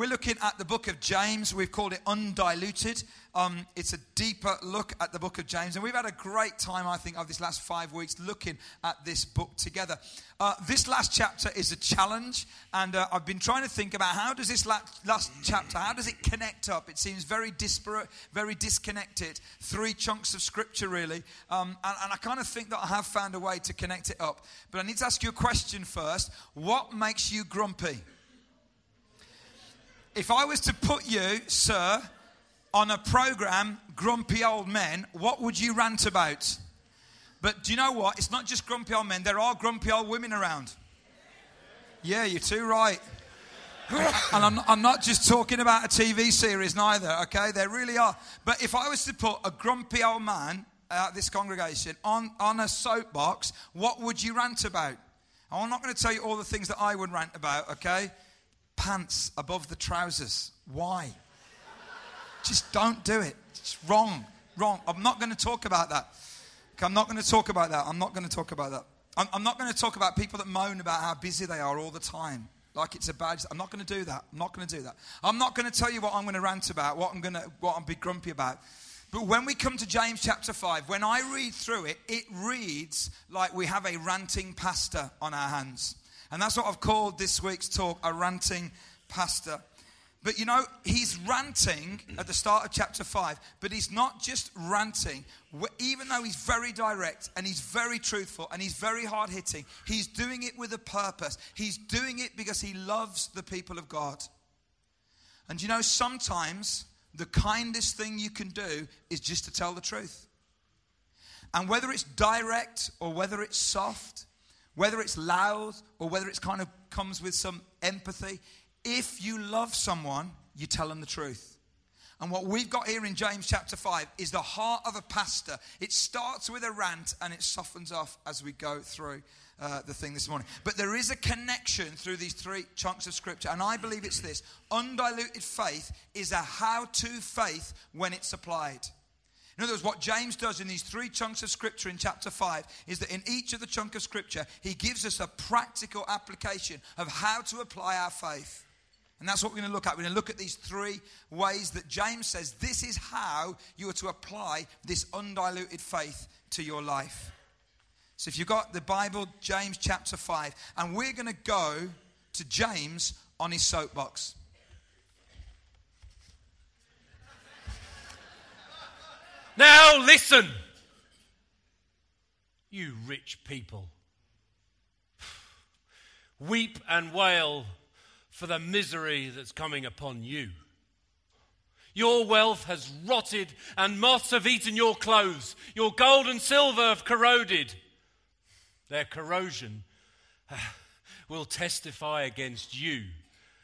we're looking at the book of James. We've called it Undiluted. Um, it's a deeper look at the book of James. And we've had a great time, I think, of this last five weeks looking at this book together. Uh, this last chapter is a challenge. And uh, I've been trying to think about how does this last, last chapter, how does it connect up? It seems very disparate, very disconnected. Three chunks of scripture, really. Um, and, and I kind of think that I have found a way to connect it up. But I need to ask you a question first. What makes you grumpy? If I was to put you, sir, on a program, Grumpy Old Men, what would you rant about? But do you know what? It's not just grumpy old men, there are grumpy old women around. Yeah, you're too right. and I'm, I'm, not just talking about a TV series neither, okay? There really are. But if I was to put a grumpy old man at this congregation on, on a soapbox, what would you rant about? I'm not going to tell you all the things that I would rant about, okay? Pants above the trousers. Why? Just don't do it. It's wrong. Wrong. I'm not going to talk about that. Okay, I'm not going to talk about that. I'm not going to talk about that. I'm, I'm not going to talk about people that moan about how busy they are all the time. Like it's a badge. I'm not going to do that. I'm not going to do that. I'm not going to tell you what I'm going to rant about, what I'm going to, what I'm be grumpy about. But when we come to James chapter 5, when I read through it, it reads like we have a ranting pastor on our hands. And that's what I've called this week's talk a ranting pastor. But you know, he's ranting at the start of chapter 5, but he's not just ranting. Even though he's very direct and he's very truthful and he's very hard hitting, he's doing it with a purpose. He's doing it because he loves the people of God. And you know, sometimes the kindest thing you can do is just to tell the truth. And whether it's direct or whether it's soft, whether it's loud or whether it's kind of comes with some empathy, if you love someone, you tell them the truth. And what we've got here in James chapter 5 is the heart of a pastor. It starts with a rant and it softens off as we go through uh, the thing this morning. But there is a connection through these three chunks of scripture. And I believe it's this undiluted faith is a how to faith when it's applied. In other words, what James does in these three chunks of scripture in chapter 5 is that in each of the chunk of scripture, he gives us a practical application of how to apply our faith. And that's what we're going to look at. We're going to look at these three ways that James says this is how you are to apply this undiluted faith to your life. So if you've got the Bible, James chapter 5, and we're going to go to James on his soapbox. Now listen, you rich people. Weep and wail for the misery that's coming upon you. Your wealth has rotted, and moths have eaten your clothes. Your gold and silver have corroded. Their corrosion will testify against you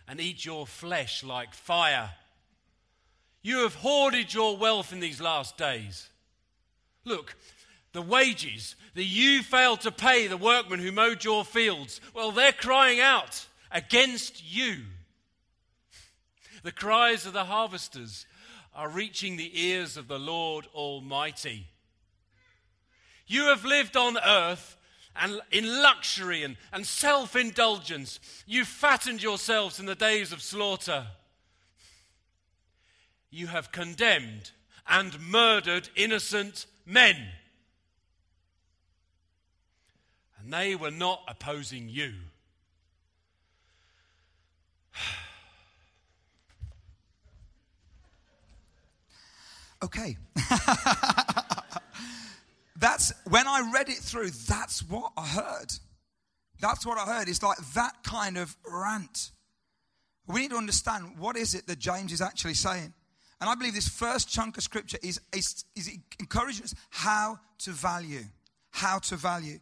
and eat your flesh like fire. You have hoarded your wealth in these last days. Look, the wages that you failed to pay the workmen who mowed your fields, well, they're crying out against you. The cries of the harvesters are reaching the ears of the Lord Almighty. You have lived on earth and in luxury and, and self indulgence. You fattened yourselves in the days of slaughter. You have condemned and murdered innocent men. And they were not opposing you. okay. that's when I read it through, that's what I heard. That's what I heard. It's like that kind of rant. We need to understand what is it that James is actually saying. And I believe this first chunk of scripture is, is, is encouraging us how to value. How to value.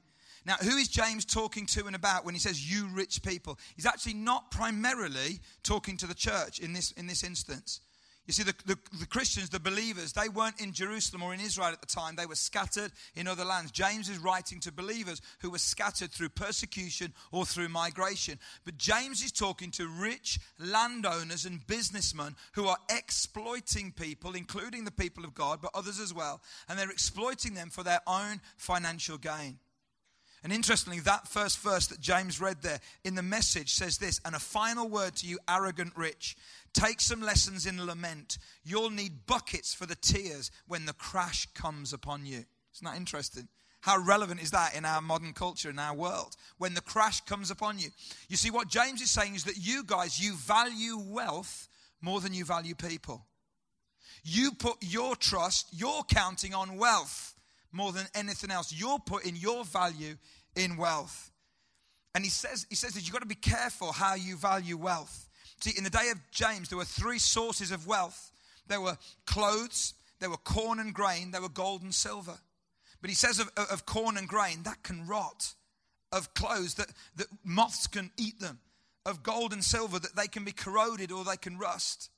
Now, who is James talking to and about when he says, you rich people? He's actually not primarily talking to the church in this, in this instance. You see, the, the, the, Christians, the believers, they weren't in Jerusalem or in Israel at the time. They were scattered in other lands. James is writing to believers who were scattered through persecution or through migration. But James is talking to rich landowners and businessmen who are exploiting people, including the people of God, but others as well. And they're exploiting them for their own financial gain. And interestingly, that first verse that James read there in the message says this And a final word to you, arrogant rich. Take some lessons in lament. You'll need buckets for the tears when the crash comes upon you. Isn't that interesting? How relevant is that in our modern culture, in our world? When the crash comes upon you. You see, what James is saying is that you guys, you value wealth more than you value people. You put your trust, you're counting on wealth more than anything else. You're putting your value in wealth. And he says, he says that you've got to be careful how you value wealth. See, in the day of James, there were three sources of wealth there were clothes, there were corn and grain, there were gold and silver. But he says of, of corn and grain, that can rot. Of clothes, that, that moths can eat them. Of gold and silver, that they can be corroded or they can rust.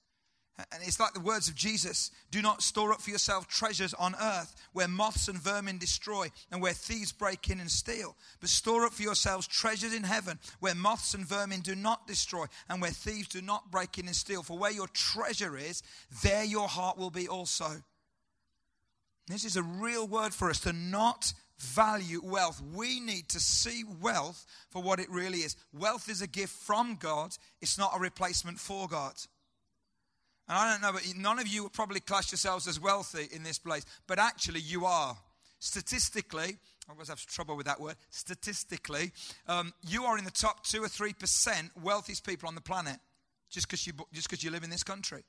And it's like the words of Jesus do not store up for yourself treasures on earth where moths and vermin destroy and where thieves break in and steal. But store up for yourselves treasures in heaven where moths and vermin do not destroy and where thieves do not break in and steal. For where your treasure is, there your heart will be also. This is a real word for us to not value wealth. We need to see wealth for what it really is. Wealth is a gift from God, it's not a replacement for God. And I don't know, but none of you would probably class yourselves as wealthy in this place, but actually you are. Statistically, I always have trouble with that word. Statistically, um, you are in the top two or three percent wealthiest people on the planet, just because you just because you live in this country.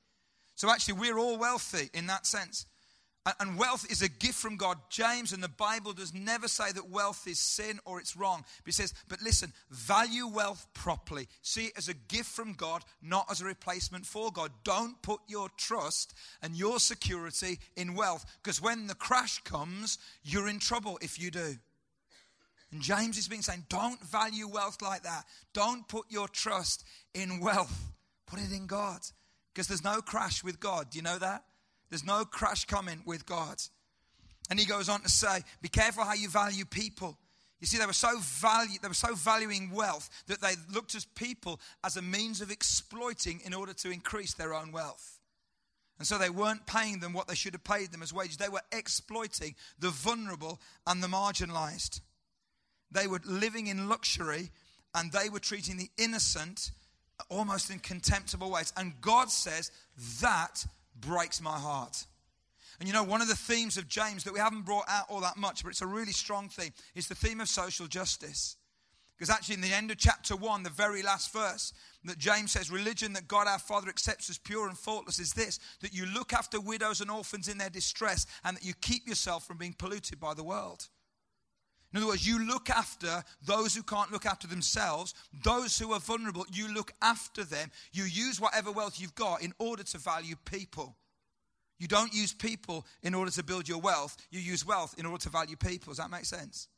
So actually, we're all wealthy in that sense. And wealth is a gift from God. James and the Bible does never say that wealth is sin or it's wrong. But he says, but listen, value wealth properly. See it as a gift from God, not as a replacement for God. Don't put your trust and your security in wealth because when the crash comes, you're in trouble if you do. And James has been saying, don't value wealth like that. Don't put your trust in wealth. Put it in God because there's no crash with God. Do you know that? There's no crash coming with God. And he goes on to say, be careful how you value people. You see, they were so value, they were so valuing wealth that they looked at people as a means of exploiting in order to increase their own wealth. And so they weren't paying them what they should have paid them as wages. They were exploiting the vulnerable and the marginalized. They were living in luxury and they were treating the innocent almost in contemptible ways. And God says that breaks my heart. And you know, one of the themes of James that we haven't brought out all that much, but it's a really strong theme, is the theme of social justice. Because actually, in the end of chapter 1, the very last verse, that James says, Religion that God our Father accepts as pure and faultless is this that you look after widows and orphans in their distress, and that you keep yourself from being polluted by the world. In other words, you look after those who can't look after themselves, those who are vulnerable, you look after them. You use whatever wealth you've got in order to value people. You don't use people in order to build your wealth, you use wealth in order to value people. Does that make sense?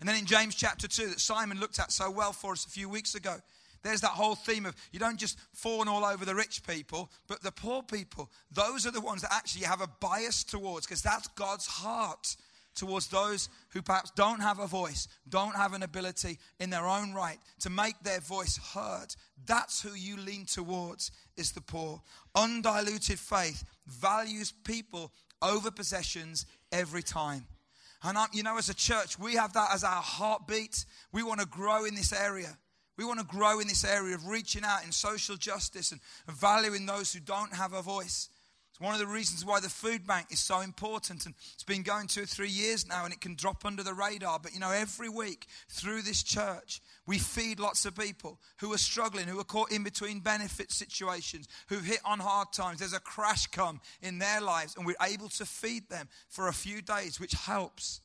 And then in James chapter 2, that Simon looked at so well for us a few weeks ago, there's that whole theme of you don't just fawn all over the rich people, but the poor people. Those are the ones that actually have a bias towards, because that's God's heart towards those who perhaps don't have a voice, don't have an ability in their own right to make their voice heard. That's who you lean towards is the poor. Undiluted faith values people over possessions every time. And I, you know, as a church, we have that as our heartbeat. We want to grow in this area. We want to grow in this area of reaching out in social justice and valuing those who don't have a voice. It's one of the reasons why the food bank is so important. And it's been going two or three years now and it can drop under the radar. But you know, every week through this church, we feed lots of people who are struggling, who are caught in between benefit situations, who've hit on hard times. There's a crash come in their lives, and we're able to feed them for a few days, which helps.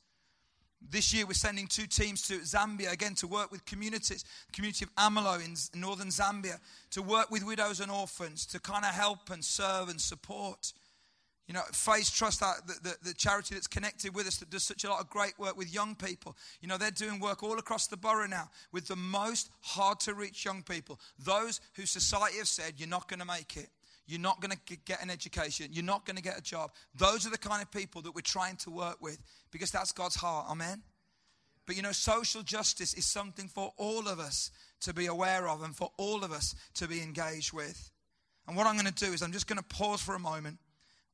This year, we're sending two teams to Zambia again to work with communities, community of Amalo in northern Zambia, to work with widows and orphans, to kind of help and serve and support. You know, Faith Trust, the, the, the, charity that's connected with us that does such a lot of great work with young people. You know, they're doing work all across the borough now with the most hard to reach young people. Those who society have said, you're not going to make it. You're not going to get an education. You're not going to get a job. Those are the kind of people that we're trying to work with because that's God's heart. Amen. But you know, social justice is something for all of us to be aware of and for all of us to be engaged with. And what I'm going to do is I'm just going to pause for a moment.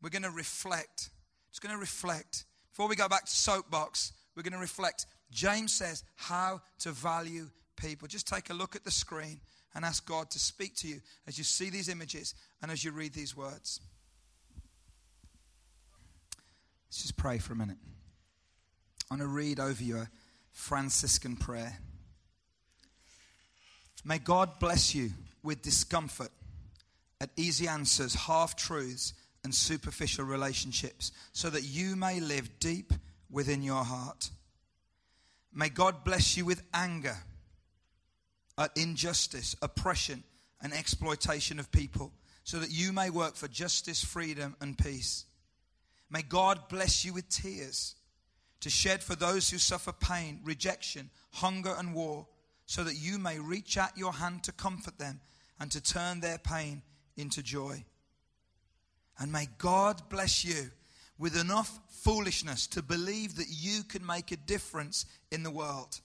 We're going to reflect. Just going to reflect. Before we go back to soapbox, we're going to reflect James says how to value people. Just take a look at the screen and ask God to speak to you as you see these images and as you read these words. Let's just pray for a minute. I want to read over you a Franciscan prayer. May God bless you with discomfort at easy answers, half truths, and superficial relationships so that you may live deep within your heart. May God bless you with anger injustice, oppression, and exploitation of people so that you may work for justice, freedom, and peace. May God bless you with tears to shed for those who suffer pain, rejection, hunger, and war so that you may reach out your hand to comfort them and to turn their pain into joy. And may God bless you with enough foolishness to believe that you can make a difference in the world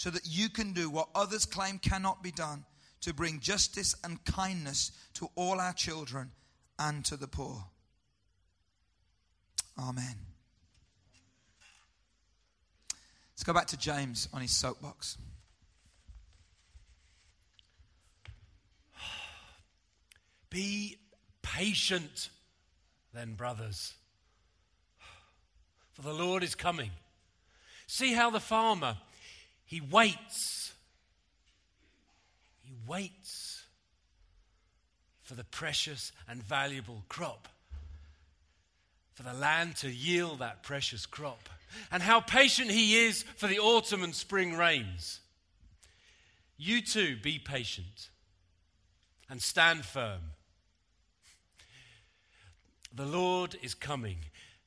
so that you can do what others claim cannot be done to bring justice and kindness to all our children and to the poor. Amen. Let's go back to James on his soapbox. Be patient then, brothers, for the Lord is coming. See how the farmer, he waits. He waits for the precious and valuable crop, for the land to yield that precious crop. And how patient he is for the autumn and spring rains. You too be patient and stand firm the Lord is coming.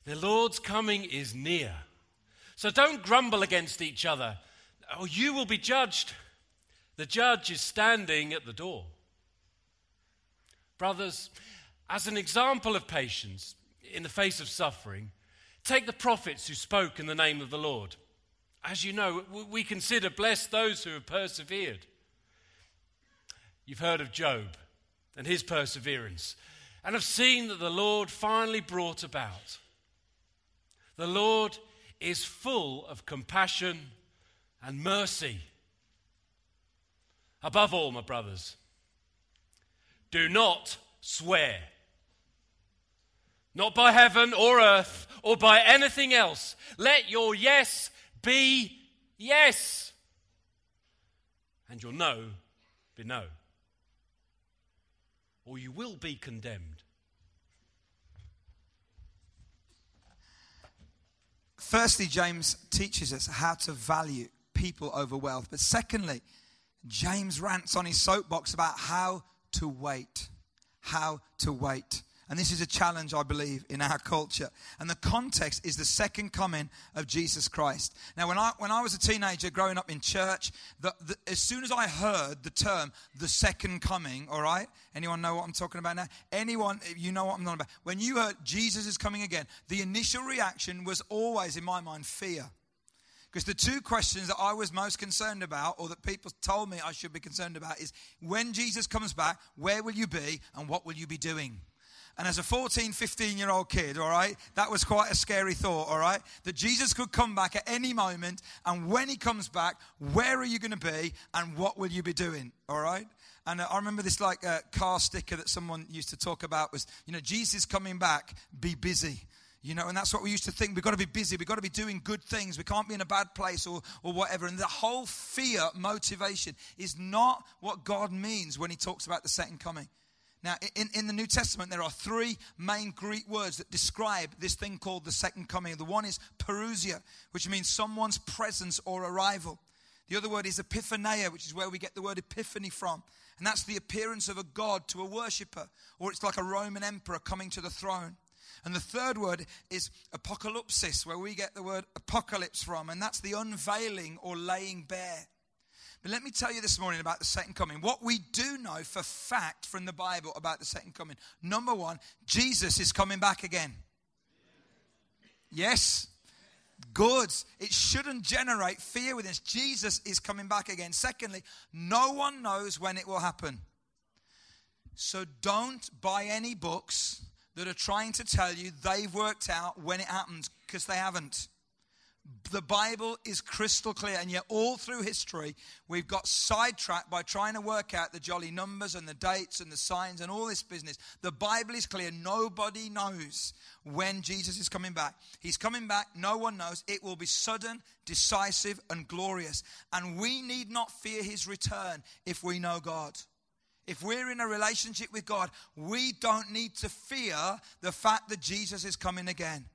The Lord's coming is near. So don't grumble against each other, or you will be judged. The judge is standing at the door. Brothers, as an example of patience in the face of suffering, take the prophets who spoke in the name of the Lord. As you know, we consider blessed those who have persevered. You've heard of Job and his perseverance and have seen that the Lord finally brought about. The Lord is full of compassion and mercy. Above all, my brothers, do not swear. Not by heaven or earth or by anything else. Let your yes be yes, and your no be no or you will be condemned. Firstly, James teaches us how to value people over wealth. But secondly, James rants on his soapbox about how to wait. How to wait. And this is a challenge, I believe, in our culture. And the context is the second coming of Jesus Christ. Now, when I, when I was a teenager growing up in church, the, the, as soon as I heard the term the second coming, all right? Anyone know what I'm talking about now? Anyone, you know what I'm talking about? When you heard Jesus is coming again, the initial reaction was always, in my mind, fear. Because the two questions that I was most concerned about, or that people told me I should be concerned about, is when Jesus comes back, where will you be and what will you be doing? And as a 14, 15 year old kid, all right, that was quite a scary thought, all right? That Jesus could come back at any moment. And when he comes back, where are you going to be and what will you be doing, all right? And uh, I remember this like uh, car sticker that someone used to talk about was, you know, Jesus coming back, be busy. You know, and that's what we used to think. We've got to be busy. We've got to be doing good things. We can't be in a bad place or, or whatever. And the whole fear motivation is not what God means when he talks about the second coming. Now, in, in the New Testament, there are three main Greek words that describe this thing called the second coming. The one is parousia, which means someone's presence or arrival. The other word is epiphania, which is where we get the word epiphany from. And that's the appearance of a god to a worshiper, or it's like a Roman emperor coming to the throne. And the third word is apocalypsis, where we get the word apocalypse from, and that's the unveiling or laying bare. But let me tell you this morning about the second coming. What we do know for fact from the Bible about the second coming. Number one, Jesus is coming back again. Yes. Good. It shouldn't generate fear within us. Jesus is coming back again. Secondly, no one knows when it will happen. So don't buy any books that are trying to tell you they've worked out when it happens because they haven't. The Bible is crystal clear, and yet all through history, we've got sidetracked by trying to work out the jolly numbers and the dates and the signs and all this business. The Bible is clear. Nobody knows when Jesus is coming back. He's coming back. No one knows. It will be sudden, decisive, and glorious. And we need not fear his return if we know God. If we're in a relationship with God, we don't need to fear the fact that Jesus is coming again.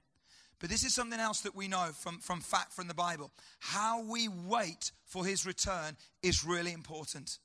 But this is something else that we know from, from fact from the Bible. How we wait for his return is really important.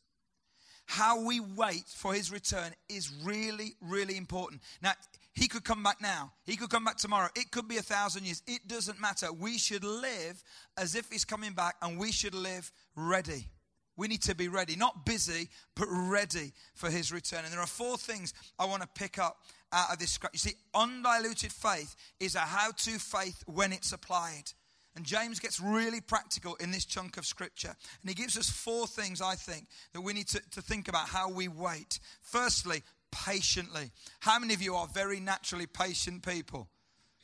How we wait for his return is really, really important. Now, he could come back now. He could come back tomorrow. It could be a thousand years. It doesn't matter. We should live as if he's coming back and we should live ready. We need to be ready, not busy, but ready for his return. And there are four things I want to pick up out of this scripture. You see, undiluted faith is a how to faith when it's applied. And James gets really practical in this chunk of scripture. And he gives us four things, I think, that we need to, to think about how we wait. Firstly, patiently. How many of you are very naturally patient people?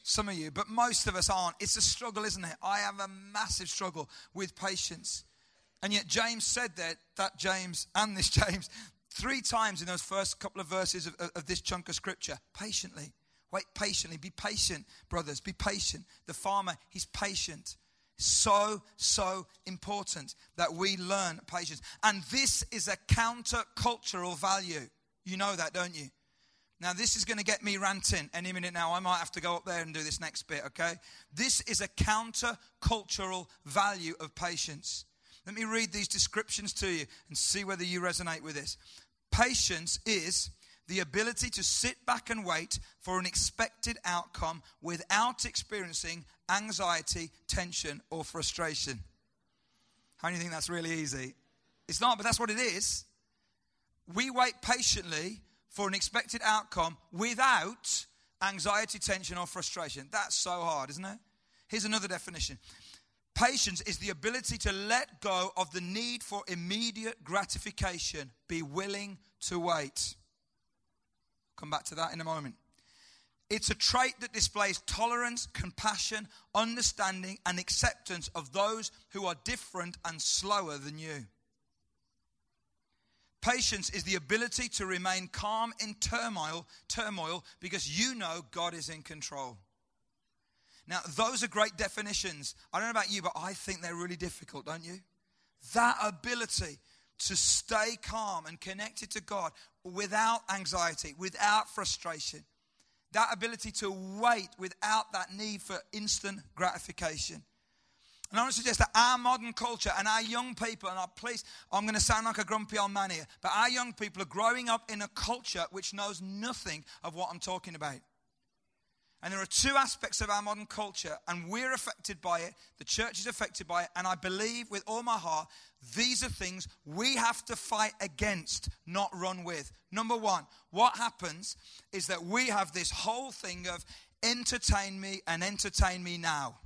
Some of you, but most of us aren't. It's a struggle, isn't it? I have a massive struggle with patience. And yet, James said that, that James and this James, three times in those first couple of verses of, of, this chunk of scripture patiently. Wait patiently. Be patient, brothers. Be patient. The farmer, he's patient. So, so important that we learn patience. And this is a counter-cultural value. You know that, don't you? Now, this is going to get me ranting any minute now. I might have to go up there and do this next bit, okay? This is a counter-cultural value of patience. Let me read these descriptions to you and see whether you resonate with this. Patience is the ability to sit back and wait for an expected outcome without experiencing anxiety, tension, or frustration. How do you think that's really easy? It's not, but that's what it is. We wait patiently for an expected outcome without anxiety, tension, or frustration. That's so hard, isn't it? Here's another definition Patience is the ability to let go of the need for immediate gratification, be willing to wait. Come back to that in a moment. It's a trait that displays tolerance, compassion, understanding, and acceptance of those who are different and slower than you. Patience is the ability to remain calm in turmoil, turmoil because you know God is in control. Now, those are great definitions. I don't know about you, but I think they're really difficult, don't you? That ability to stay calm and connected to God without anxiety, without frustration. That ability to wait without that need for instant gratification. And I want to suggest that our modern culture and our young people, and I please, I'm going to sound like a grumpy old man here, but our young people are growing up in a culture which knows nothing of what I'm talking about. And there are two aspects of our modern culture, and we're affected by it. The church is affected by it. And I believe with all my heart, these are things we have to fight against, not run with. Number one, what happens is that we have this whole thing of entertain me and entertain me now.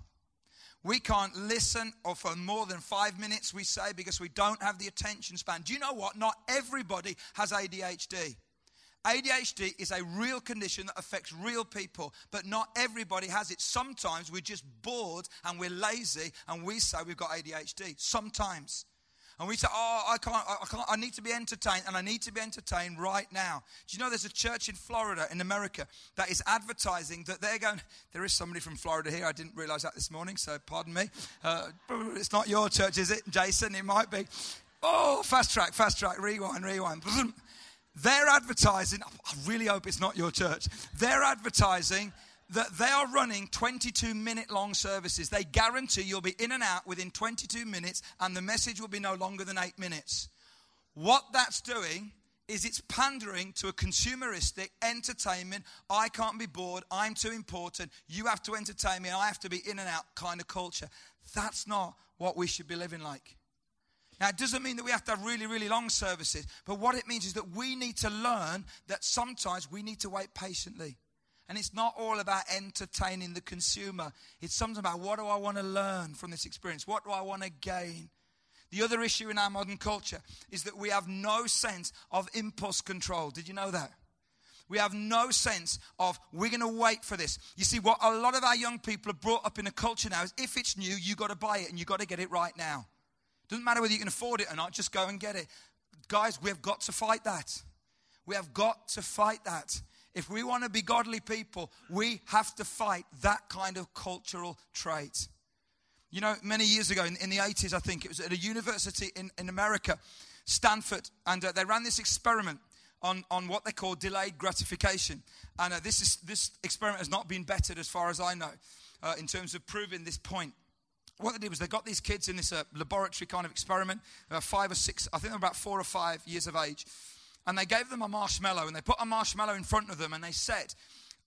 We can't listen or for more than five minutes, we say, because we don't have the attention span. Do you know what? Not everybody has ADHD. ADHD is a real condition that affects real people, but not everybody has it. Sometimes we're just bored and we're lazy and we say we've got ADHD. Sometimes. And we say, oh, I can't, I can't, I need to be entertained, and I need to be entertained right now. Do you know there's a church in Florida, in America, that is advertising that they're going, there is somebody from Florida here. I didn't realize that this morning, so pardon me. Uh, it's not your church, is it, Jason? It might be. Oh, fast track, fast track, rewind, rewind. They're advertising, I really hope it's not your church. They're advertising that they are running 22 minute long services. They guarantee you'll be in and out within 22 minutes and the message will be no longer than eight minutes. What that's doing is it's pandering to a consumeristic entertainment. I can't be bored. I'm too important. You have to entertain me. I have to be in and out kind of culture. That's not what we should be living like. Now, it doesn't mean that we have to have really, really long services, but what it means is that we need to learn that sometimes we need to wait patiently. And it's not all about entertaining the consumer, it's something about what do I want to learn from this experience? What do I want to gain? The other issue in our modern culture is that we have no sense of impulse control. Did you know that? We have no sense of we're going to wait for this. You see, what a lot of our young people are brought up in a culture now is if it's new, you got to buy it and you got to get it right now. Doesn't matter whether you can afford it or not, just go and get it. Guys, we have got to fight that. We have got to fight that. If we want to be godly people, we have to fight that kind of cultural trait. You know, many years ago, in, in the 80s, I think, it was at a university in, in America, Stanford, and uh, they ran this experiment on, on what they call delayed gratification. And uh, this, is, this experiment has not been bettered as far as I know uh, in terms of proving this point. What they did was they got these kids in this uh, laboratory kind of experiment, about five or six, I think they were about four or five years of age. And they gave them a marshmallow and they put a marshmallow in front of them and they said,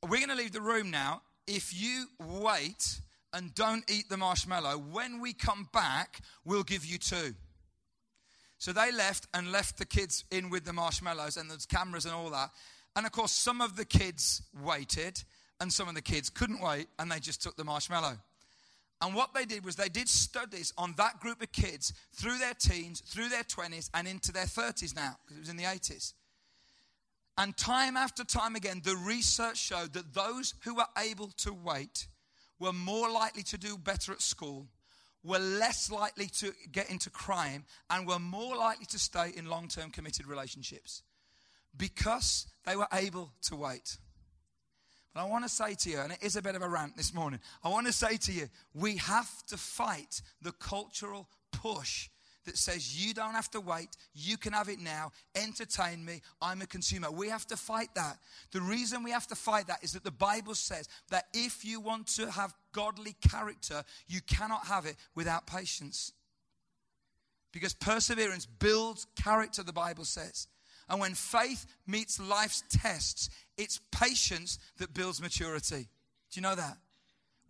We're going to leave the room now. If you wait and don't eat the marshmallow, when we come back, we'll give you two. So they left and left the kids in with the marshmallows and there's cameras and all that. And of course, some of the kids waited and some of the kids couldn't wait and they just took the marshmallow. And what they did was they did studies on that group of kids through their teens, through their 20s, and into their 30s now, because it was in the 80s. And time after time again, the research showed that those who were able to wait were more likely to do better at school, were less likely to get into crime, and were more likely to stay in long term committed relationships because they were able to wait. But I want to say to you, and it is a bit of a rant this morning, I want to say to you, we have to fight the cultural push that says you don't have to wait, you can have it now, entertain me, I'm a consumer. We have to fight that. The reason we have to fight that is that the Bible says that if you want to have godly character, you cannot have it without patience. Because perseverance builds character, the Bible says. And when faith meets life's tests, it's patience that builds maturity. Do you know that?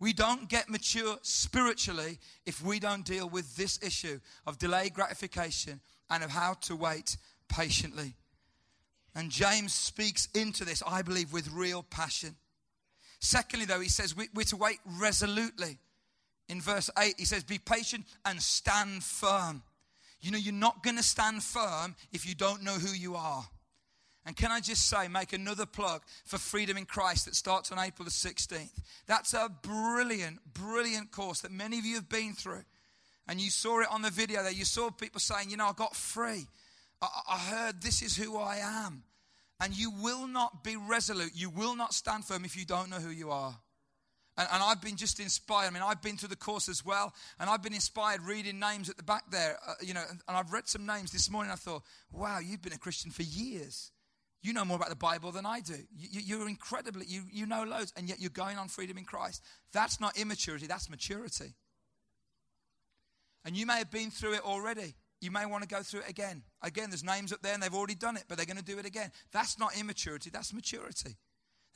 We don't get mature spiritually if we don't deal with this issue of delayed gratification and of how to wait patiently. And James speaks into this, I believe, with real passion. Secondly, though, he says we're to wait resolutely. In verse 8, he says, Be patient and stand firm. You know, you're not going to stand firm if you don't know who you are. And can I just say, make another plug for Freedom in Christ that starts on April the 16th? That's a brilliant, brilliant course that many of you have been through. And you saw it on the video there. You saw people saying, you know, I got free. I, I heard this is who I am. And you will not be resolute. You will not stand firm if you don't know who you are. And, and, I've been just inspired. I mean, I've been through the course as well, and I've been inspired reading names at the back there. Uh, you know, and, and I've read some names this morning. I thought, wow, you've been a Christian for years. You know more about the Bible than I do. You, you're incredibly, you, you know loads, and yet you're going on freedom in Christ. That's not immaturity, that's maturity. And you may have been through it already. You may want to go through it again. Again, there's names up there and they've already done it, but they're going to do it again. That's not immaturity, that's maturity.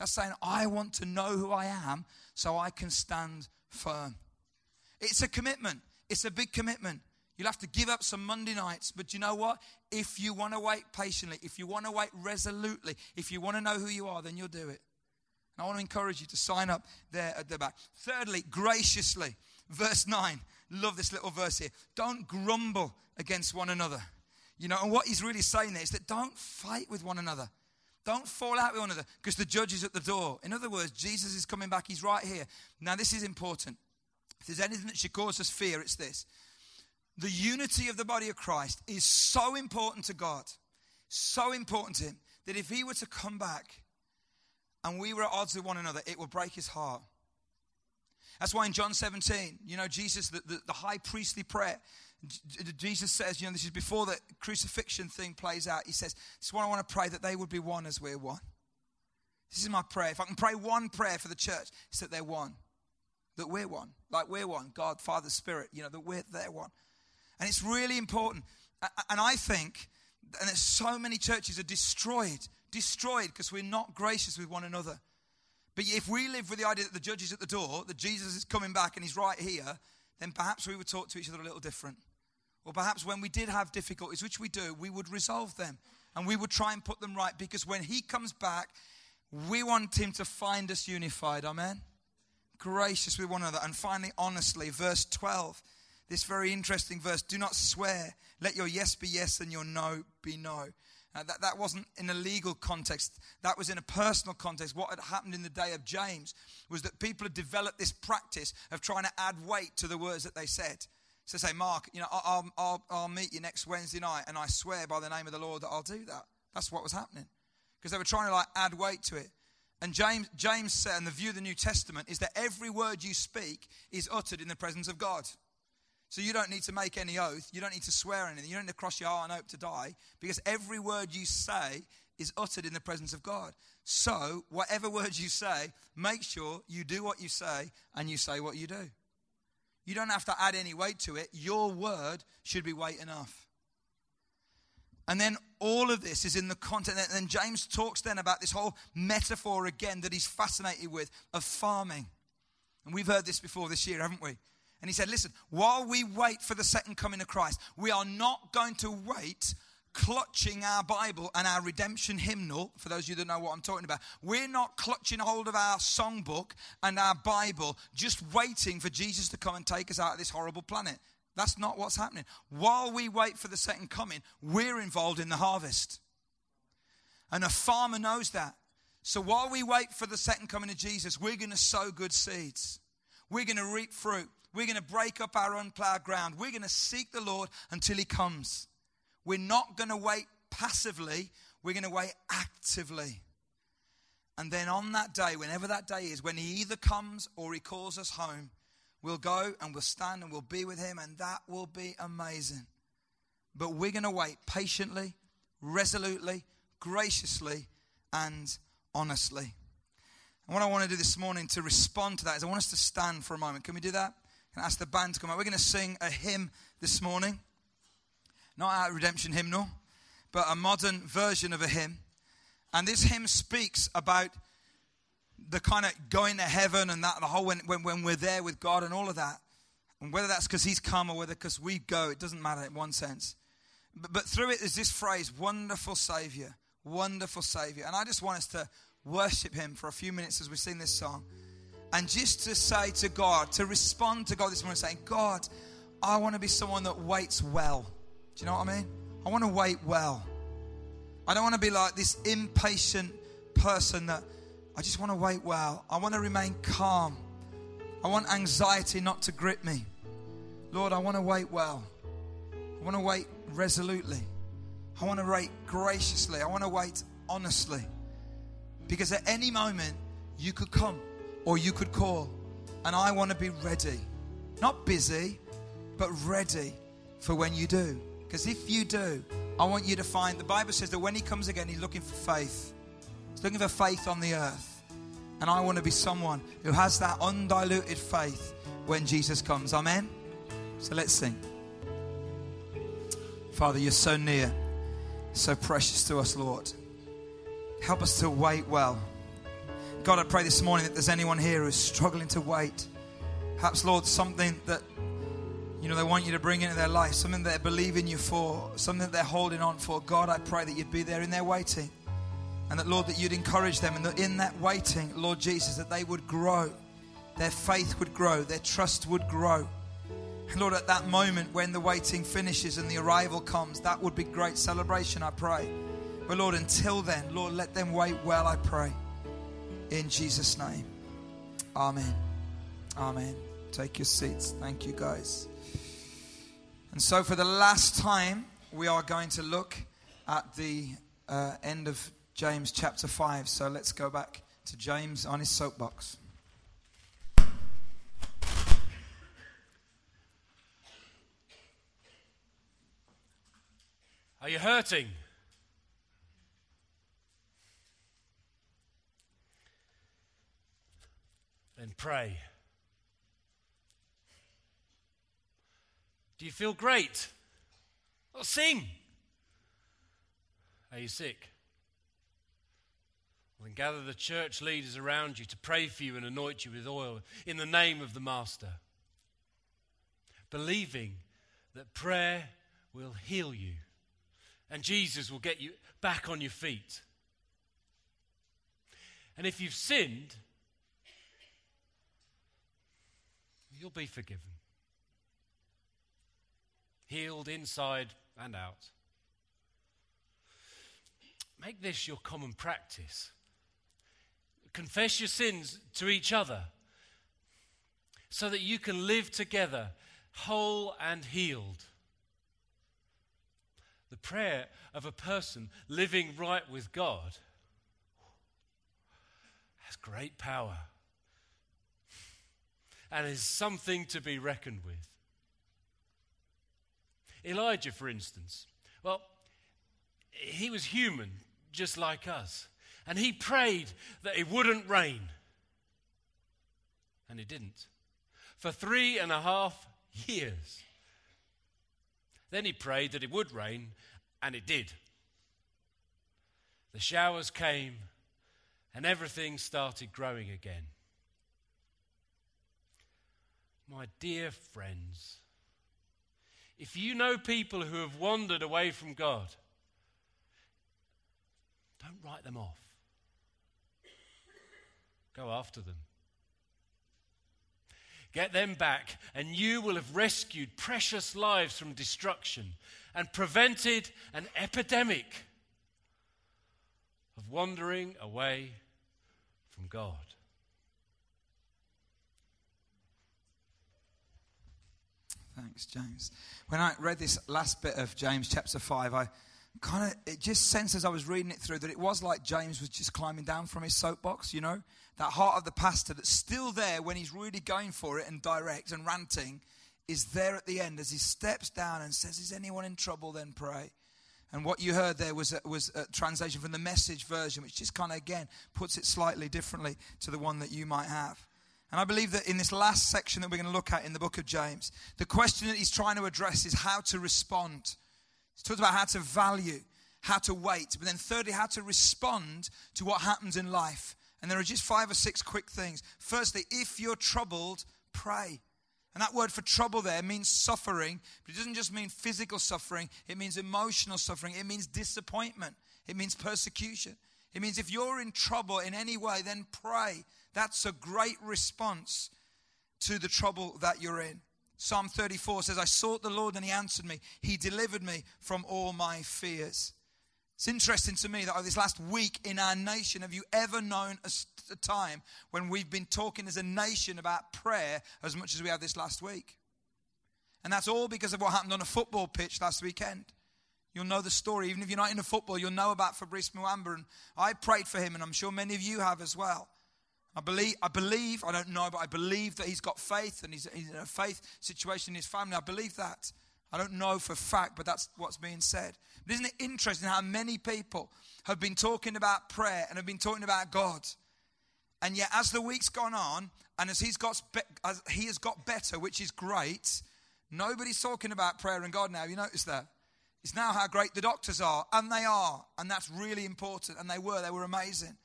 That's saying, I want to know who I am so I can stand firm. It's a commitment, it's a big commitment. You'll have to give up some Monday nights, but you know what? If you want to wait patiently, if you want to wait resolutely, if you want to know who you are, then you'll do it. And I want to encourage you to sign up there at the back. Thirdly, graciously. Verse 9. Love this little verse here. Don't grumble against one another. You know, and what he's really saying there is that don't fight with one another. Don't fall out with one another because the judge is at the door. In other words, Jesus is coming back. He's right here. Now, this is important. If there's anything that should cause us fear, it's this. The unity of the body of Christ is so important to God, so important to Him, that if He were to come back and we were at odds with one another, it would break His heart. That's why in John 17, you know, Jesus, the, the, the high priestly prayer, Jesus says, you know, this is before the crucifixion thing plays out. He says, This is what I want to pray that they would be one as we're one. This is my prayer. If I can pray one prayer for the church, it's that they're one. That we're one. Like we're one. God, Father, Spirit, you know, that we're they're one. And it's really important. And I think, and there's so many churches are destroyed, destroyed because we're not gracious with one another. But if we live with the idea that the judge is at the door, that Jesus is coming back and he's right here, then perhaps we would talk to each other a little different. Or perhaps when we did have difficulties, which we do, we would resolve them and we would try and put them right because when he comes back, we want him to find us unified. Amen? Gracious with one another. And finally, honestly, verse 12, this very interesting verse do not swear. Let your yes be yes and your no be no. Uh, that, that wasn't in a legal context, that was in a personal context. What had happened in the day of James was that people had developed this practice of trying to add weight to the words that they said. So say, Mark, you know, I'll, I'll, I'll meet you next Wednesday night, and I swear by the name of the Lord that I'll do that. That's what was happening. Because they were trying to like add weight to it. And James, James said, and the view of the New Testament is that every word you speak is uttered in the presence of God. So you don't need to make any oath. You don't need to swear anything. You don't need to cross your heart and hope to die because every word you say is uttered in the presence of God. So, whatever words you say, make sure you do what you say and you say what you do. You don't have to add any weight to it. Your word should be weight enough. And then all of this is in the content. And then James talks then about this whole metaphor again that he's fascinated with of farming. And we've heard this before this year, haven't we? And he said, Listen, while we wait for the second coming of Christ, we are not going to wait clutching our Bible and our redemption hymnal. For those of you that know what I'm talking about, we're not clutching hold of our songbook and our Bible, just waiting for Jesus to come and take us out of this horrible planet. That's not what's happening. While we wait for the second coming, we're involved in the harvest. And a farmer knows that. So while we wait for the second coming of Jesus, we're going to sow good seeds. We're going to reap fruit. We're going to break up our unplowed ground. We're going to seek the Lord until He comes. We're not going to wait passively, we're going to wait actively. And then on that day, whenever that day is, when He either comes or He calls us home, We'll go and we'll stand and we'll be with him, and that will be amazing. But we're going to wait patiently, resolutely, graciously, and honestly. And what I want to do this morning to respond to that is I want us to stand for a moment. Can we do that? Can I ask the band to come out? We're going to sing a hymn this morning. Not our redemption hymnal, but a modern version of a hymn. And this hymn speaks about the kind of going to heaven and that, the whole when, when, when we're there with God and all of that. And whether that's because He's come or whether because we go, it doesn't matter in one sense. But, but through it is this phrase, wonderful Savior, wonderful Savior. And I just want us to worship Him for a few minutes as we sing this song. And just to say to God, to respond to God this morning, saying, God, I want to be someone that waits well. You know what I mean? I want to wait well. I don't want to be like this impatient person that I just want to wait well. I want to remain calm. I want anxiety not to grip me. Lord, I want to wait well. I want to wait resolutely. I want to wait graciously. I want to wait honestly. Because at any moment, you could come or you could call. And I want to be ready. Not busy, but ready for when you do. Because if you do, I want you to find the Bible says that when He comes again, He's looking for faith. He's looking for faith on the earth. And I want to be someone who has that undiluted faith when Jesus comes. Amen? So let's sing. Father, you're so near, so precious to us, Lord. Help us to wait well. God, I pray this morning that there's anyone here who's struggling to wait. Perhaps, Lord, something that you know they want you to bring into their life, something that they're believing you for, something that they're holding on for. God, I pray that you'd be there in their waiting. And that, Lord, that you'd encourage them and that in that waiting, Lord Jesus, that they would grow. Their faith would grow, their trust would grow. And Lord, at that moment when the waiting finishes and the arrival comes, that would be great celebration, I pray. But Lord, until then, Lord, let them wait well, I pray. In Jesus' name. Amen. Amen. Take your seats. Thank you, guys. And so, for the last time, we are going to look at the uh, end of James chapter 5. So let's go back to James on his soapbox. Are you hurting? Then pray. Do you feel great? Well, sing. Are you sick? Then gather the church leaders around you to pray for you and anoint you with oil in the name of the Master. Believing that prayer will heal you and Jesus will get you back on your feet. And if you've sinned, you'll be forgiven. Healed inside and out. make this your common practice. Confess your sins to each other so that you can live together whole and healed. The prayer of a person living right with God has great power and is something to be reckoned with. Elijah, for instance, well, he was human just like us, and he prayed that it wouldn't rain, and it didn't for three and a half years. Then he prayed that it would rain, and it did. The showers came, and everything started growing again. My dear friends, if you know people who have wandered away from God, don't write them off. Go after them. Get them back, and you will have rescued precious lives from destruction and prevented an epidemic of wandering away from God. Thanks, James. When I read this last bit of James chapter 5, I kind of, it just sensed as I was reading it through that it was like James was just climbing down from his soapbox, you know? that heart of the pastor that's still there when he's really going for it and direct and ranting is there at the end as he steps down and says, Is anyone in trouble? Then pray. And what you heard there was a, was a translation from the message version, which just kind of again puts it slightly differently to the one that you might have. And I believe that in this last section that we're going to look at in the book of James, the question that he's trying to address is how to respond. He talks about how to value, how to wait, but then thirdly, how to respond to what happens in life. And there are just five or six quick things. Firstly, if you're troubled, pray. And that word for trouble there means suffering, but it doesn't just mean physical suffering, it means emotional suffering, it means disappointment, it means persecution. It means if you're in trouble in any way, then pray. That's a great response to the trouble that you're in. Psalm 34 says, I sought the Lord and he answered me. He delivered me from all my fears. It's interesting to me that over this last week in our nation, have you ever known a, a time when we've been talking as a nation about prayer as much as we have this last week? And that's all because of what happened on a football pitch last weekend. You'll know the story. Even if you're not into football, you'll know about Fabrice Muamba. And I prayed for him, and I'm sure many of you have as well. I believe, I believe, I don't know, but I believe that he's got faith and he's, he's in a faith situation in his family. I believe that. I don't know for fact, but that's what's being said. But isn't it interesting how many people have been talking about prayer and have been talking about God? And yet, as the week's gone on, and as he's got, as he has got better, which is great, nobody's talking about prayer and God now. You notice that? It's now how great the doctors are, and they are, and that's really important. And they were, they were amazing.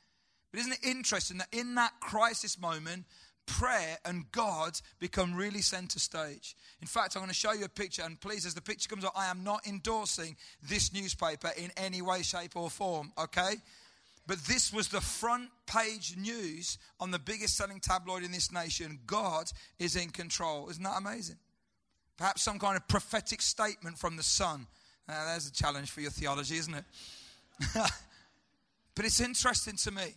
But isn't it interesting that in that crisis moment, prayer and God become really center stage. In fact, I'm going to show you a picture, and please, as the picture comes up, I am not endorsing this newspaper in any way, shape, or form, okay? But this was the front page news on the biggest selling tabloid in this nation. God is in control. Isn't that amazing? Perhaps some kind of prophetic statement from the sun. Uh, there's a challenge for your theology, isn't it? but it's interesting to me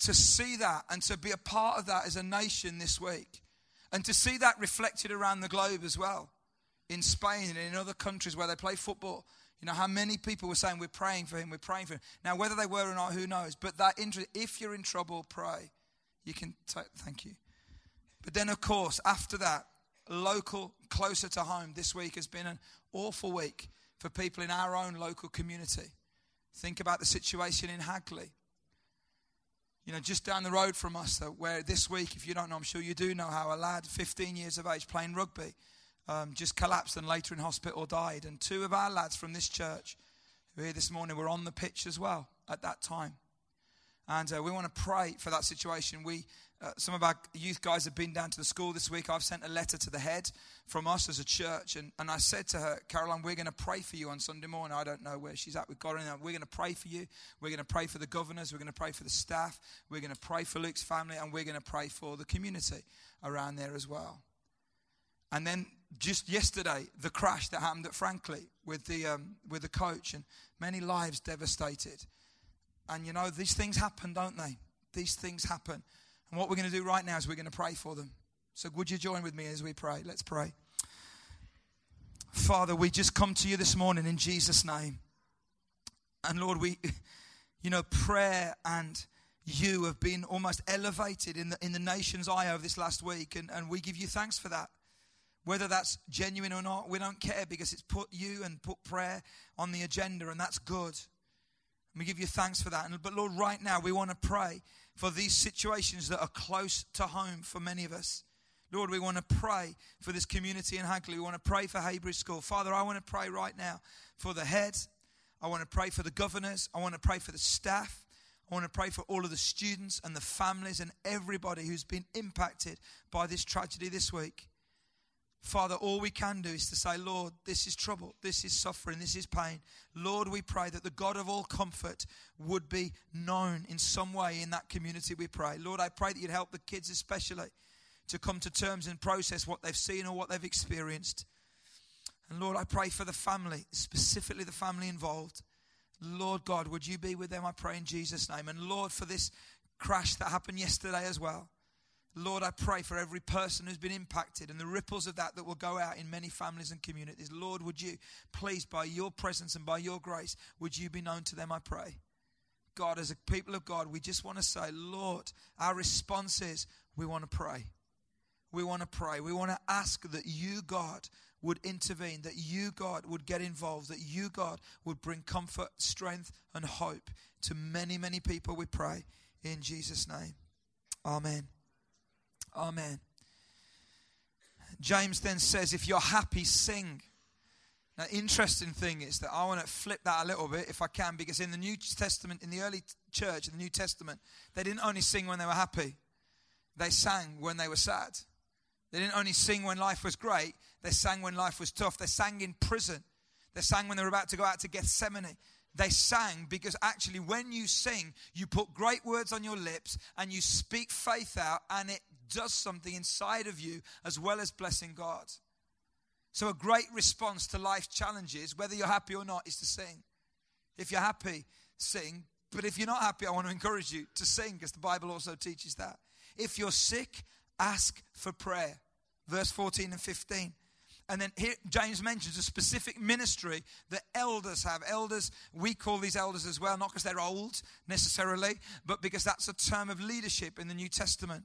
to see that and to be a part of that as a nation this week. And to see that reflected around the globe as well. In Spain and in other countries where they play football. You know, how many people were saying, We're praying for him, we're praying for him. Now, whether they were or not, who knows? But that interest, if you're in trouble, pray. You can take, thank you. But then, of course, after that, local, closer to home, this week has been an awful week for people in our own local community. Think about the situation in Hagley you know, just down the road from us, where this week, if you don't know, I'm sure you do know how a lad, 15 years of age, playing rugby, um, just collapsed and later in hospital died. And two of our lads from this church who are here this morning were on the pitch as well at that time. And uh, we want to pray for that situation. We uh, some of our youth guys have been down to the school this week. I've sent a letter to the head from us as a church, and, and I said to her, Caroline, we're going to pray for you on Sunday morning. I don't know where she's at with God. And we're going to pray for you. We're going to pray for the governors. We're going to pray for the staff. We're going to pray for Luke's family, and we're going to pray for the community around there as well. And then just yesterday, the crash that happened at Franklin with the um, with the coach, and many lives devastated. And you know, these things happen, don't they? These things happen. And what we're going to do right now is we're going to pray for them. So, would you join with me as we pray? Let's pray. Father, we just come to you this morning in Jesus' name. And Lord, we, you know, prayer and you have been almost elevated in the, in the nation's eye over this last week. And, and we give you thanks for that. Whether that's genuine or not, we don't care because it's put you and put prayer on the agenda, and that's good. And we give you thanks for that. And, but Lord, right now we want to pray for these situations that are close to home for many of us. Lord, we want to pray for this community in Hagley. We want to pray for Haybridge School. Father, I want to pray right now for the head. I want to pray for the governors. I want to pray for the staff. I want to pray for all of the students and the families and everybody who's been impacted by this tragedy this week. Father, all we can do is to say, Lord, this is trouble, this is suffering, this is pain. Lord, we pray that the God of all comfort would be known in some way in that community, we pray. Lord, I pray that you'd help the kids, especially, to come to terms and process what they've seen or what they've experienced. And Lord, I pray for the family, specifically the family involved. Lord God, would you be with them? I pray in Jesus' name. And Lord, for this crash that happened yesterday as well. Lord, I pray for every person who's been impacted and the ripples of that that will go out in many families and communities. Lord, would you, please, by your presence and by your grace, would you be known to them, I pray. God, as a people of God, we just want to say, Lord, our response is we want to pray. We want to pray. We want to ask that you, God, would intervene, that you, God, would get involved, that you, God, would bring comfort, strength, and hope to many, many people, we pray. In Jesus' name. Amen. Amen. James then says, if you're happy, sing. Now, interesting thing is that I want to flip that a little bit if I can, because in the New Testament, in the early church, in the New Testament, they didn't only sing when they were happy, they sang when they were sad. They didn't only sing when life was great, they sang when life was tough. They sang in prison, they sang when they were about to go out to Gethsemane. They sang because actually, when you sing, you put great words on your lips and you speak faith out, and it does something inside of you as well as blessing God. So, a great response to life challenges, whether you're happy or not, is to sing. If you're happy, sing. But if you're not happy, I want to encourage you to sing because the Bible also teaches that. If you're sick, ask for prayer. Verse 14 and 15. And then here, James mentions a specific ministry that elders have. Elders, we call these elders as well, not because they're old necessarily, but because that's a term of leadership in the New Testament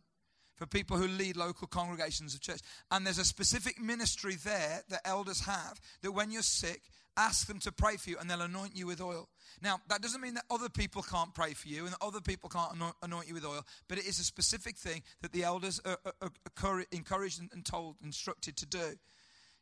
for people who lead local congregations of church. And there's a specific ministry there that elders have that when you're sick, ask them to pray for you and they'll anoint you with oil. Now, that doesn't mean that other people can't pray for you and that other people can't anoint you with oil, but it is a specific thing that the elders are, are, are encouraged and told, instructed to do.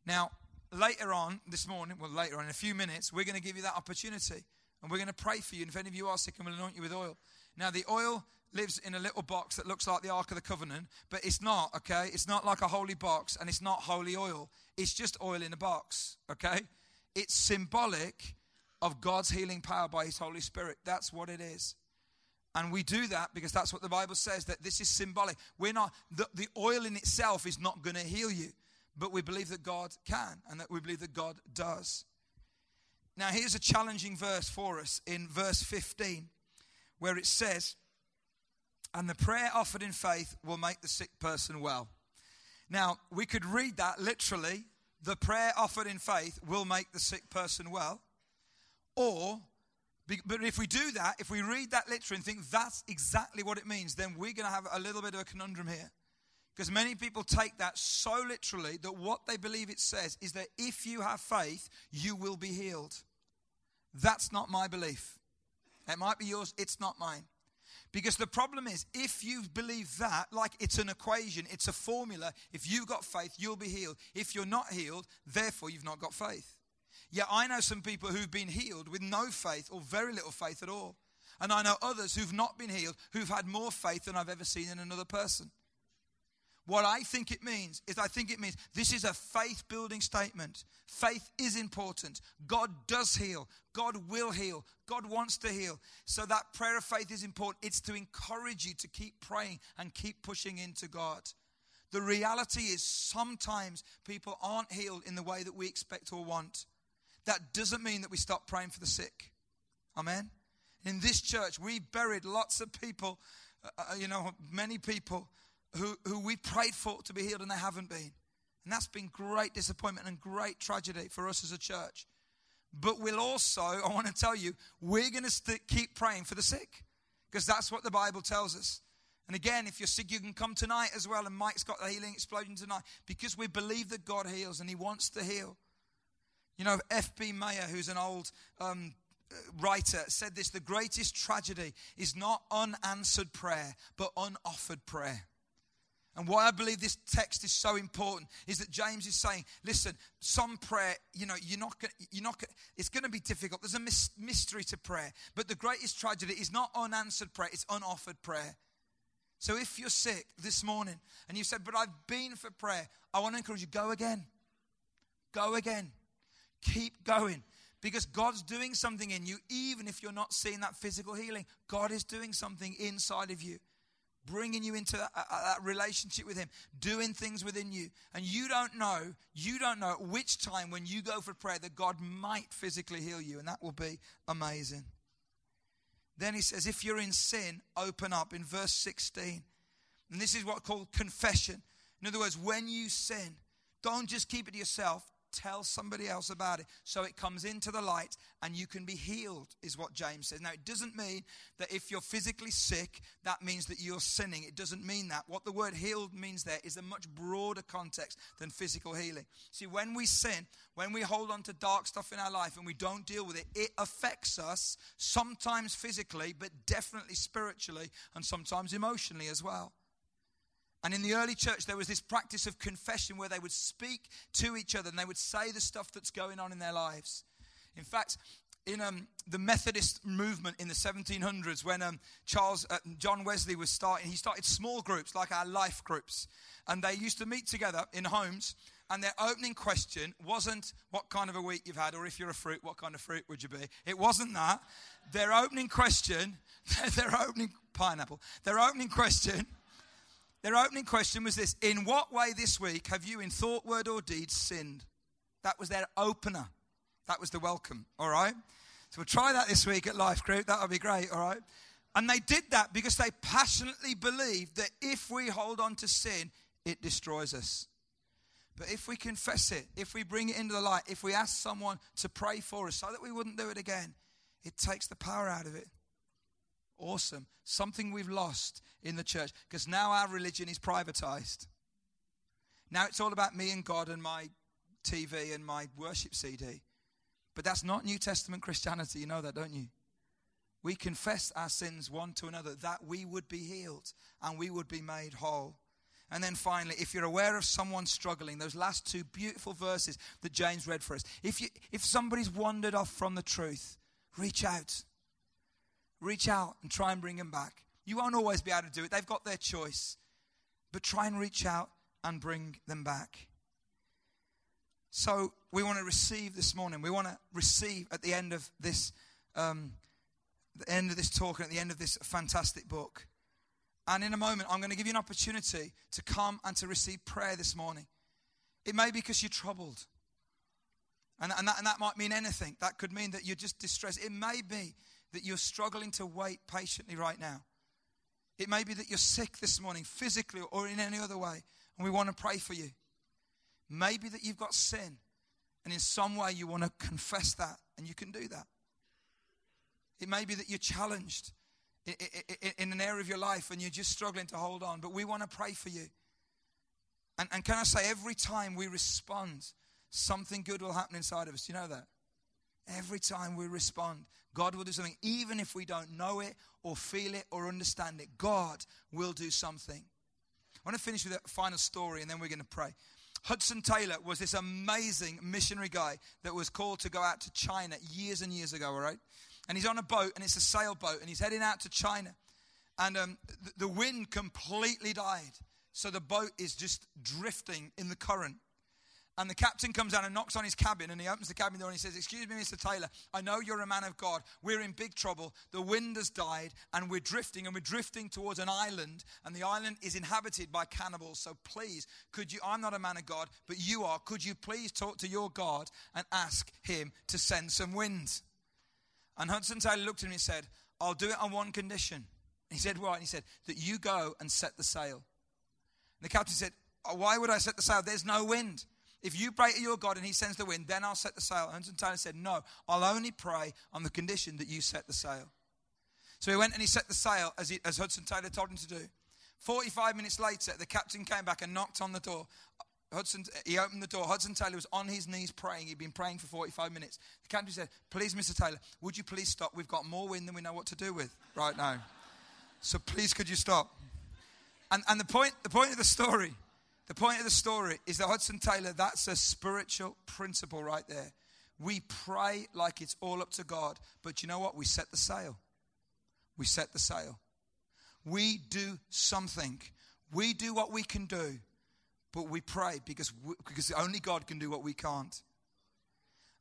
Now, later on this morning, well, later on in a few minutes, we're going to give you that opportunity and we're going to pray for you. And if any of you are sick, and we'll anoint you with oil. Now, the oil lives in a little box that looks like the Ark of the Covenant, but it's not, okay? It's not like a holy box and it's not holy oil. It's just oil in a box, okay? It's symbolic of God's healing power by His Holy Spirit. That's what it is. And we do that because that's what the Bible says that this is symbolic. We're not, the, the oil in itself is not going to heal you, but we believe that God can and that we believe that God does. Now, here's a challenging verse for us in verse 15 where it says, and the prayer offered in faith will make the sick person well. Now, we could read that literally the prayer offered in faith will make the sick person well. Or, but if we do that, if we read that literally and think that's exactly what it means, then we're going to have a little bit of a conundrum here. Because many people take that so literally that what they believe it says is that if you have faith, you will be healed. That's not my belief. It might be yours, it's not mine. Because the problem is, if you believe that, like it's an equation, it's a formula, if you've got faith, you'll be healed. If you're not healed, therefore you've not got faith. Yeah, I know some people who've been healed with no faith or very little faith at all. And I know others who've not been healed who've had more faith than I've ever seen in another person. What I think it means is I think it means this is a faith building statement. Faith is important. God does heal. God will heal. God wants to heal. So that prayer of faith is important. It's to encourage you to keep praying and keep pushing into God. The reality is sometimes people aren't healed in the way that we expect or want. That doesn't mean that we stop praying for the sick. Amen. In this church, we've buried lots of people, uh, uh, you know, many people who, who we prayed for to be healed and they haven't been. And that's been great disappointment and great tragedy for us as a church. But we'll also, I want to tell you, we're going to st- keep praying for the sick because that's what the Bible tells us. And again, if you're sick, you can come tonight as well. And Mike's got the healing explosion tonight because we believe that God heals and He wants to heal. You know, F.B. Meyer, who's an old um, writer, said this the greatest tragedy is not unanswered prayer, but unoffered prayer. And why I believe this text is so important is that James is saying, listen, some prayer, you know, you're not going you're not gonna, it's going to be difficult. There's a mystery to prayer. But the greatest tragedy is not unanswered prayer, it's unoffered prayer. So if you're sick this morning and you said, but I've been for prayer, I want to encourage you, go again. Go again. Keep going. Because God's doing something in you, even if you're not seeing that physical healing. God is doing something inside of you, bringing you into that, relationship with Him, doing things within you. And you don't know, you don't know which time when you go for prayer that God might physically heal you. And that will be amazing. Then he says, if you're in sin, open up in verse 16. And this is what called confession. In other words, when you sin, don't just keep it to yourself tell somebody else about it so it comes into the light and you can be healed, is what James says. Now, it doesn't mean that if you're physically sick, that means that you're sinning. It doesn't mean that. What the word healed means there is a much broader context than physical healing. See, when we sin, when we hold on to dark stuff in our life and we don't deal with it, it affects us sometimes physically, but definitely spiritually and sometimes emotionally as well. And in the early church, there was this practice of confession where they would speak to each other and they would say the stuff that's going on in their lives. In fact, in um, the Methodist movement in the 1700s, when um, Charles uh, John Wesley was starting, he started small groups like our life groups, and they used to meet together in homes. And their opening question wasn't what kind of a week you've had, or if you're a fruit, what kind of fruit would you be? It wasn't that. Their opening question, their opening pineapple, their opening question their opening question was this In what way this week have you, in thought, word, or deed, sinned? That was their opener. That was the welcome, all right? So we'll try that this week at Life Group. That'll be great, all right? And they did that because they passionately believed that if we hold on to sin, it destroys us. But if we confess it, if we bring it into the light, if we ask someone to pray for us so that we wouldn't do it again, it takes the power out of it. Awesome. Something we've lost in the church because now our religion is privatized. Now it's all about me and God and my TV and my worship CD. But that's not New Testament Christianity. You know that, don't you? We confess our sins one to another that we would be healed and we would be made whole. And then finally, if you're aware of someone struggling, those last two beautiful verses that James read for us, if, you, if somebody's wandered off from the truth, reach out reach out and try and bring them back. You won't always be able to do it, they've got their choice. But try and reach out and bring them back. So we want to receive this morning. We want to receive at the end of this, um, the end of this talk and at the end of this fantastic book. And in a moment, I'm going to give you an opportunity to come and to receive prayer this morning. It may be because you're troubled. And, and, that, and that might mean anything. That could mean that you're just distressed. It may be that you're struggling to wait patiently right now. It may be that you're sick this morning, physically or in any other way, and we want to pray for you. Maybe that you've got sin, and in some way you want to confess that, and you can do that. It may be that you're challenged in an area of your life and you're just struggling to hold on, but we want to pray for you. And, and can I say, every time we respond, something good will happen inside of us. You know that? Every time we respond, God will do something, even if we don't know it or feel it or understand it. God will do something. I want to finish with a final story and then we're going to pray. Hudson Taylor was this amazing missionary guy that was called to go out to China years and years ago, all right? And he's on a boat and it's a sailboat and he's heading out to China. And um, the wind completely died. So the boat is just drifting in the current. And the captain comes down and knocks on his cabin and he opens the cabin door and he says, Excuse me, Mr. Taylor, I know you're a man of God. We're in big trouble. The wind has died and we're drifting and we're drifting towards an island and the island is inhabited by cannibals. So please, could you, I'm not a man of God, but you are, could you please talk to your God and ask him to send some wind? And Hudson Taylor looked at him and said, I'll do it on one condition. He said, What? And he said, That you go and set the sail. And the captain said, Why would I set the sail? There's no wind. If you pray to your God and he sends the wind, then I'll set the sail. Hudson Taylor said, No, I'll only pray on the condition that you set the sail. So he went and he set the sail as, he, as Hudson Taylor told him to do. 45 minutes later, the captain came back and knocked on the door. Hudson, he opened the door. Hudson Taylor was on his knees praying. He'd been praying for 45 minutes. The captain said, Please, Mr. Taylor, would you please stop? We've got more wind than we know what to do with right now. So please, could you stop? And, and the, point, the point of the story, the point of the story is that Hudson Taylor, that's a spiritual principle right there. We pray like it's all up to God, but you know what? We set the sail. We set the sail. We do something. We do what we can do but we pray because, we, because only God can do what we can't.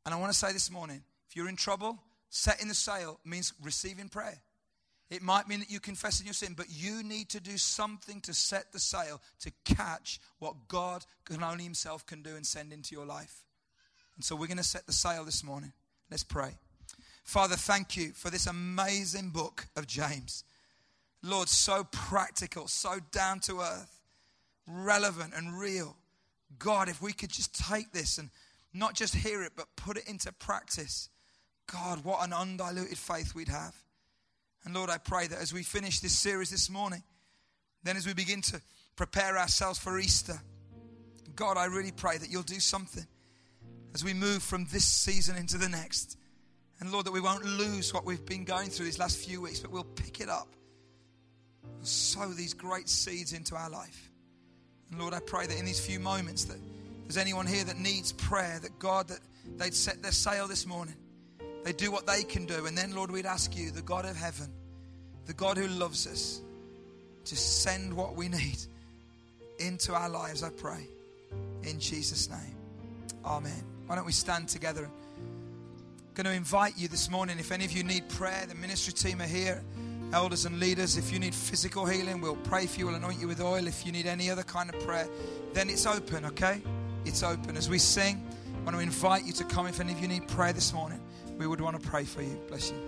And I want to say this morning if you're in trouble, setting the sail means receiving prayer. It might mean that you confess in your sin, but you need to do something to set the sail to catch what God can only Himself can do and send into your life. And so we're going to set the sail this morning. Let's pray. Father, thank you for this amazing book of James. Lord, so practical, so down to earth relevant and real. God, if we could just take this and not just hear it, but put it into practice, God, what an undiluted faith we'd have. And Lord, I pray that as we finish this series this morning, then as we begin to prepare ourselves for Easter, God, I really pray that you'll do something as we move from this season into the next. And Lord, that we won't lose what we've been going through these last few weeks, but we'll pick it up and sow these great seeds into our life. And Lord, I pray that in these few moments that there's anyone here that needs prayer, that God, that they'd set their sail this morning. They do what they can do. And then, Lord, we'd ask you, the God of heaven, the God who loves us, to send what we need into our lives, I pray. In Jesus' name. Amen. Why don't we stand together? I'm going to invite you this morning, if any of you need prayer, the ministry team are here elders and leaders. If you need physical healing, we'll pray for you, we'll anoint you with oil. If you need any other kind of prayer, then it's open, okay? It's open. As we sing, I want to invite you to come. If any of you need prayer this morning, we would want to pray for you. Bless you.